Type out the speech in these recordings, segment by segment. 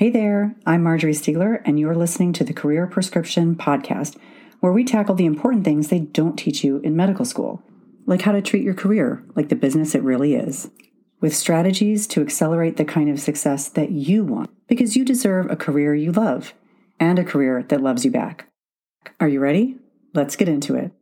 Hey there, I'm Marjorie Stiegler, and you're listening to the Career Prescription Podcast, where we tackle the important things they don't teach you in medical school, like how to treat your career like the business it really is, with strategies to accelerate the kind of success that you want, because you deserve a career you love and a career that loves you back. Are you ready? Let's get into it.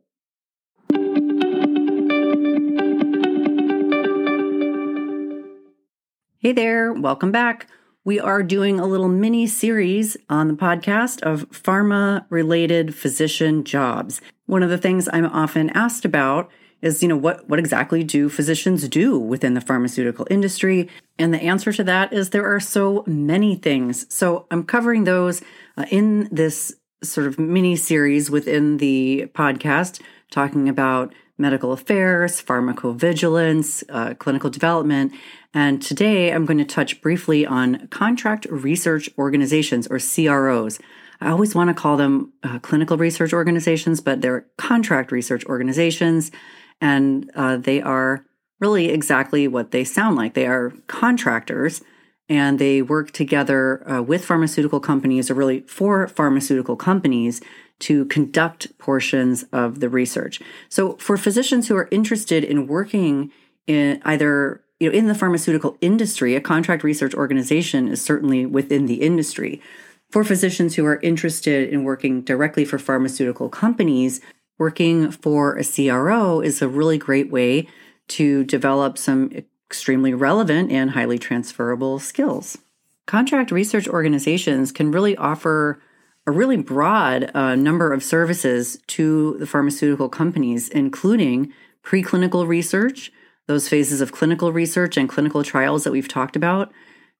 Hey there, welcome back we are doing a little mini series on the podcast of pharma related physician jobs. One of the things I'm often asked about is, you know, what, what exactly do physicians do within the pharmaceutical industry? And the answer to that is there are so many things. So I'm covering those uh, in this sort of mini series within the podcast, talking about medical affairs, pharmacovigilance, uh, clinical development. And today I'm going to touch briefly on contract research organizations or CROs. I always want to call them uh, clinical research organizations, but they're contract research organizations. And uh, they are really exactly what they sound like. They are contractors and they work together uh, with pharmaceutical companies or really for pharmaceutical companies to conduct portions of the research. So for physicians who are interested in working in either you know in the pharmaceutical industry, a contract research organization is certainly within the industry. For physicians who are interested in working directly for pharmaceutical companies, working for a CRO is a really great way to develop some extremely relevant and highly transferable skills. Contract research organizations can really offer a really broad uh, number of services to the pharmaceutical companies, including preclinical research, those phases of clinical research and clinical trials that we've talked about,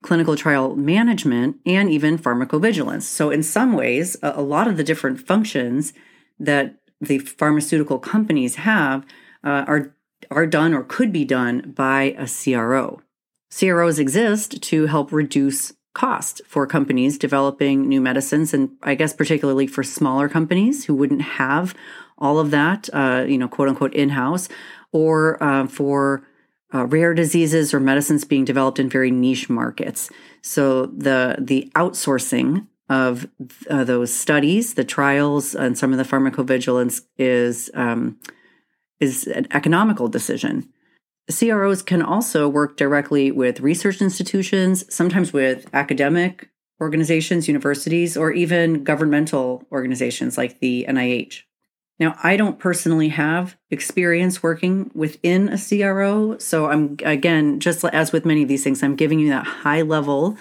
clinical trial management, and even pharmacovigilance. So, in some ways, a, lot of the different functions that the pharmaceutical companies have uh, are are done or could be done by a CRO. CROs exist to help reduce cost for companies developing new medicines, and I guess particularly for smaller companies who wouldn't have all of that, uh, you know, quote unquote, in house, or uh, for uh, rare diseases or medicines being developed in very niche markets. So the the outsourcing of uh, those studies, the trials, and some of the pharmacovigilance is um, is an economical decision. CROs can also work directly with research institutions, sometimes with academic organizations, universities, or even governmental organizations like the NIH. Now, I don't personally have experience working within a CRO. So I'm, again, just as with many of these things, I'm giving you that high level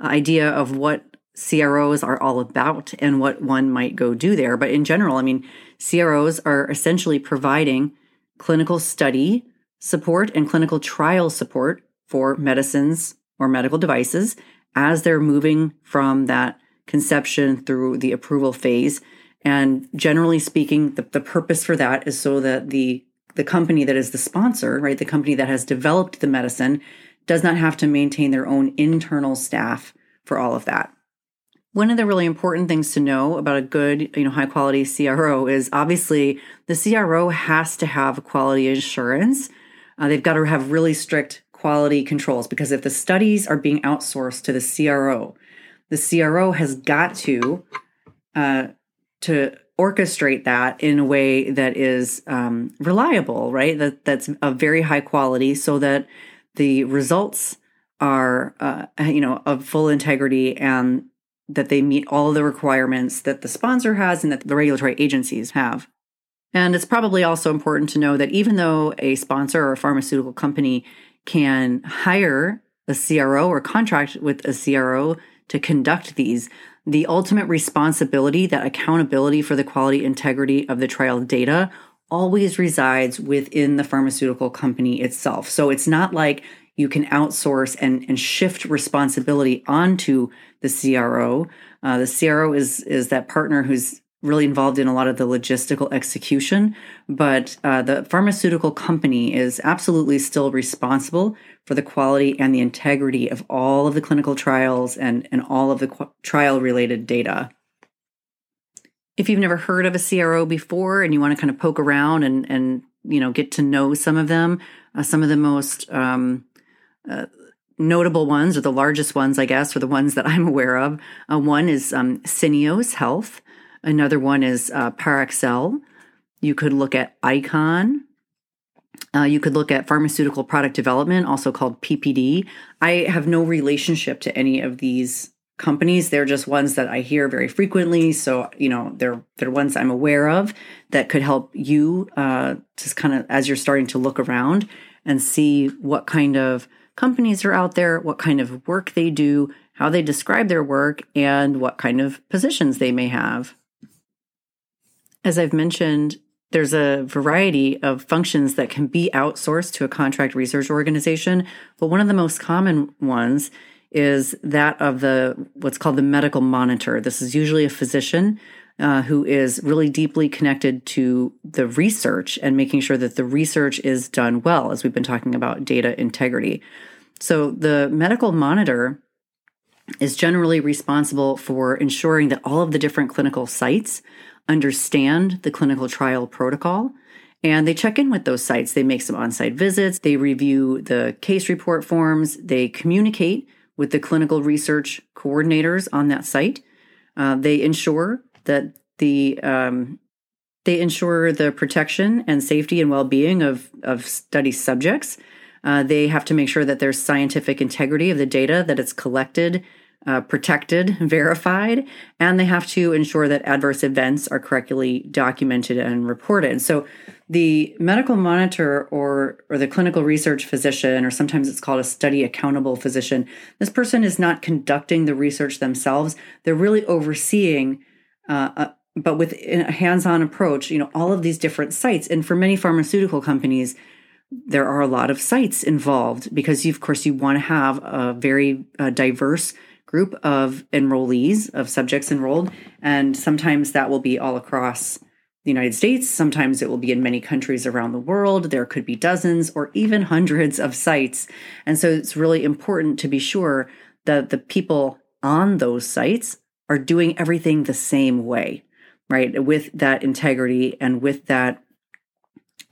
uh, idea of what CROs are all about and what one might go do there. But in general, I mean, CROs are essentially providing clinical study support and clinical trial support for medicines or medical devices as they're moving from that conception through the approval phase. And generally speaking, the, the purpose for that is so that the the company that is the sponsor, right, the company that has developed the medicine, does not have to maintain their own internal staff for all of that. One of the really important things to know about a good, you know, high quality CRO is obviously the CRO has to have quality assurance uh, they've got to have really strict quality controls because if the studies are being outsourced to the CRO, the CRO has got to uh, to orchestrate that in a way that is um, reliable, right? That that's a very high quality, so that the results are uh, you know of full integrity and that they meet all the requirements that the sponsor has and that the regulatory agencies have. And it's probably also important to know that even though a sponsor or a pharmaceutical company can hire a CRO or contract with a CRO to conduct these, the ultimate responsibility, that accountability for the quality integrity of the trial data always resides within the pharmaceutical company itself. So it's not like you can outsource and, and shift responsibility onto the CRO. Uh, the CRO is is that partner who's really involved in a lot of the logistical execution, but uh, the pharmaceutical company is absolutely still responsible for the quality and the integrity of all of the clinical trials and, and all of the qu- trial related data. If you've never heard of a CRO before and you want to kind of poke around and, and you know get to know some of them, uh, some of the most um, uh, notable ones, or the largest ones, I guess, or the ones that I'm aware of. Uh, one is um, Syneos Health. Another one is uh. You could look at Icon. Uh, you could look at pharmaceutical product development, also called PPD. I have no relationship to any of these companies. They're just ones that I hear very frequently. So, you know, they're they're ones I'm aware of that could help you uh, just kind of as you're starting to look around and see what kind of companies are out there, what kind of work they do, how they describe their work, and what kind of positions they may have. As I've mentioned, there's a variety of functions that can be outsourced to a contract research organization, but one of the most common ones is that of the what's called the medical monitor. This is usually a physician uh, who is really deeply connected to the research and making sure that the research is done well, as we've been talking about data integrity. So the medical monitor is generally responsible for ensuring that all of the different clinical sites understand the clinical trial protocol and they check in with those sites. They make some on site visits, they review the case report forms, they communicate with the clinical research coordinators on that site. Uh, they ensure that the um, they ensure the protection and safety and well-being of, of study subjects. Uh, they have to make sure that there's scientific integrity of the data, that it's collected uh, protected, verified, and they have to ensure that adverse events are correctly documented and reported. So, the medical monitor or or the clinical research physician, or sometimes it's called a study accountable physician, this person is not conducting the research themselves. They're really overseeing. Uh, uh but with a hands-on approach, you know, all of these different sites, and for many pharmaceutical companies, there are a lot of sites involved because, you, of course, you want to have a very uh, diverse group of enrollees, of subjects enrolled. And sometimes that will be all across the United States. Sometimes it will be in many countries around the world. There could be dozens or even hundreds of sites. And so it's really important to be sure that the people on those sites are doing everything the same way, right? With that integrity and with that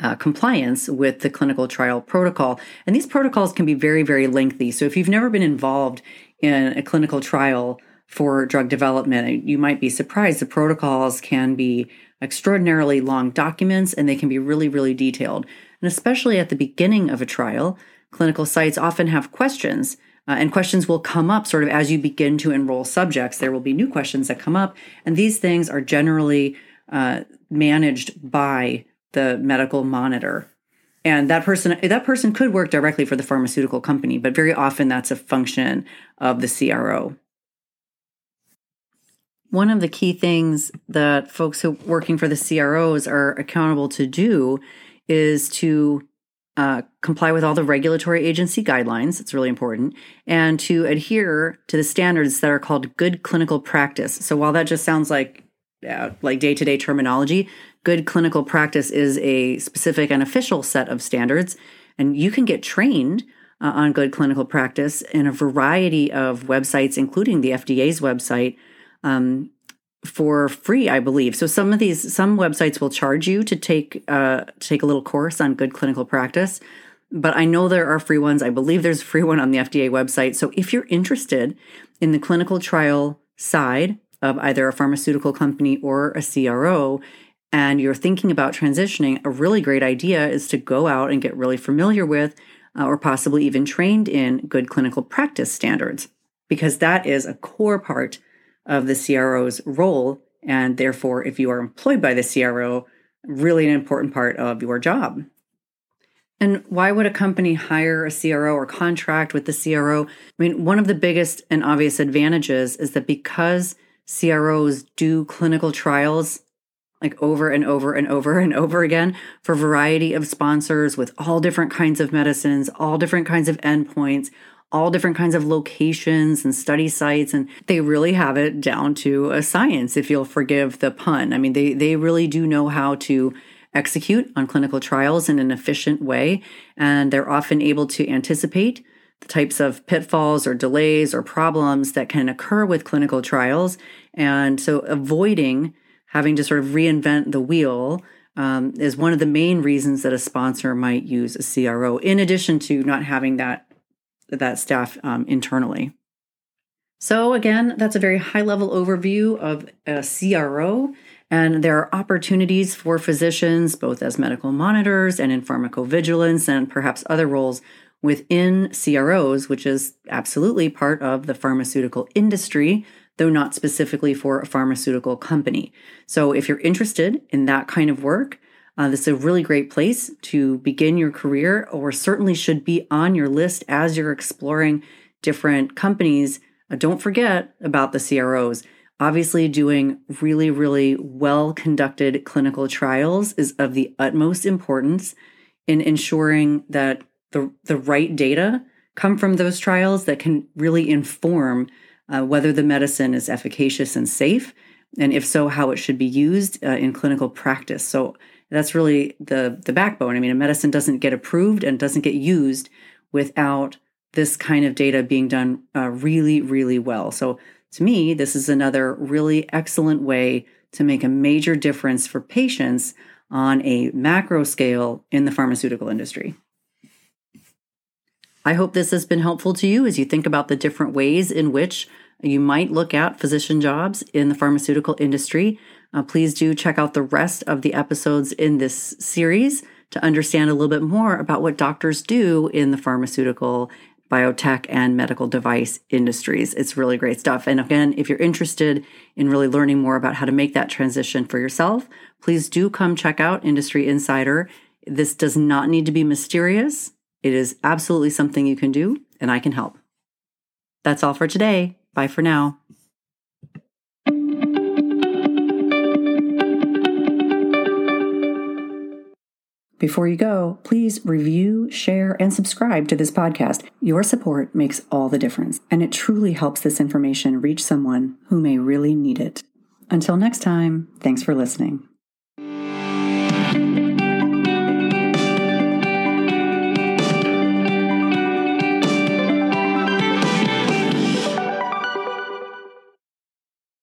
uh, compliance with the clinical trial protocol. And these protocols can be very, very lengthy. So if you've never been involved in a clinical trial for drug development, you might be surprised. The protocols can be extraordinarily long documents and they can be really, really detailed. And especially at the beginning of a trial, clinical sites often have questions. Uh, and questions will come up sort of as you begin to enroll subjects. There will be new questions that come up. And these things are generally uh, managed by the medical monitor and that person that person could work directly for the pharmaceutical company but very often that's a function of the CRO one of the key things that folks who working for the CROs are accountable to do is to uh, comply with all the regulatory agency guidelines. It's really important. And to adhere to the standards that are called good clinical practice. So while that just sounds like uh, like day to day terminology, good clinical practice is a specific and official set of standards, and you can get trained uh, on good clinical practice in a variety of websites, including the FDA's website. Um, for free, I believe. So some of these, some websites will charge you to take uh, take a little course on good clinical practice, but I know there are free ones. I believe there's a free one on the FDA website. So if you're interested in the clinical trial side of either a pharmaceutical company or a CRO, and you're thinking about transitioning, a really great idea is to go out and get really familiar with uh, or possibly even trained in good clinical practice standards, because that is a core part of the CRO's role. And therefore, if you are employed by the CRO, really an important part of your job. And why would a company hire a CRO or contract with the CRO? I mean, one of the biggest and obvious advantages is that because CROs do clinical trials like over and over and over and over again for variety of sponsors with all different kinds of medicines, all different kinds of endpoints, all different kinds of locations and study sites and they really have it down to a science if you'll forgive the pun. I mean they they really do know how to execute on clinical trials in an efficient way and they're often able to anticipate the types of pitfalls or delays or problems that can occur with clinical trials. And so avoiding having to sort of reinvent the wheel um, is one of the main reasons that a sponsor might use a CRO, in addition to not having that that staff um, internally. So, again, that's a very high level overview of a CRO. And there are opportunities for physicians, both as medical monitors and in pharmacovigilance and perhaps other roles within CROs, which is absolutely part of the pharmaceutical industry, though not specifically for a pharmaceutical company. So, if you're interested in that kind of work, uh, this is a really great place to begin your career, or certainly should be on your list as you're exploring different companies. Uh, don't forget about the CROs. Obviously, doing really, really well conducted clinical trials is of the utmost importance in ensuring that the, the right data come from those trials that can really inform uh, whether the medicine is efficacious and safe, and if so, how it should be used uh, in clinical practice. So, that's really the the backbone. I mean, a medicine doesn't get approved and doesn't get used without this kind of data being done uh, really, really well. So to me, this is another really excellent way to make a major difference for patients on a macro scale in the pharmaceutical industry. I hope this has been helpful to you as you think about the different ways in which you might look at physician jobs in the pharmaceutical industry. Uh, please do check out the rest of the episodes in this series to understand a little bit more about what doctors do in the pharmaceutical, biotech, and medical device industries. It's really great stuff. And again, if you're interested in really learning more about how to make that transition for yourself, please do come check out Industry Insider. This does not need to be mysterious. It is absolutely something you can do, and I can help. That's all for today. Bye for now. Before you go, please review, share, and subscribe to this podcast. Your support makes all the difference, and it truly helps this information reach someone who may really need it. Until next time, thanks for listening.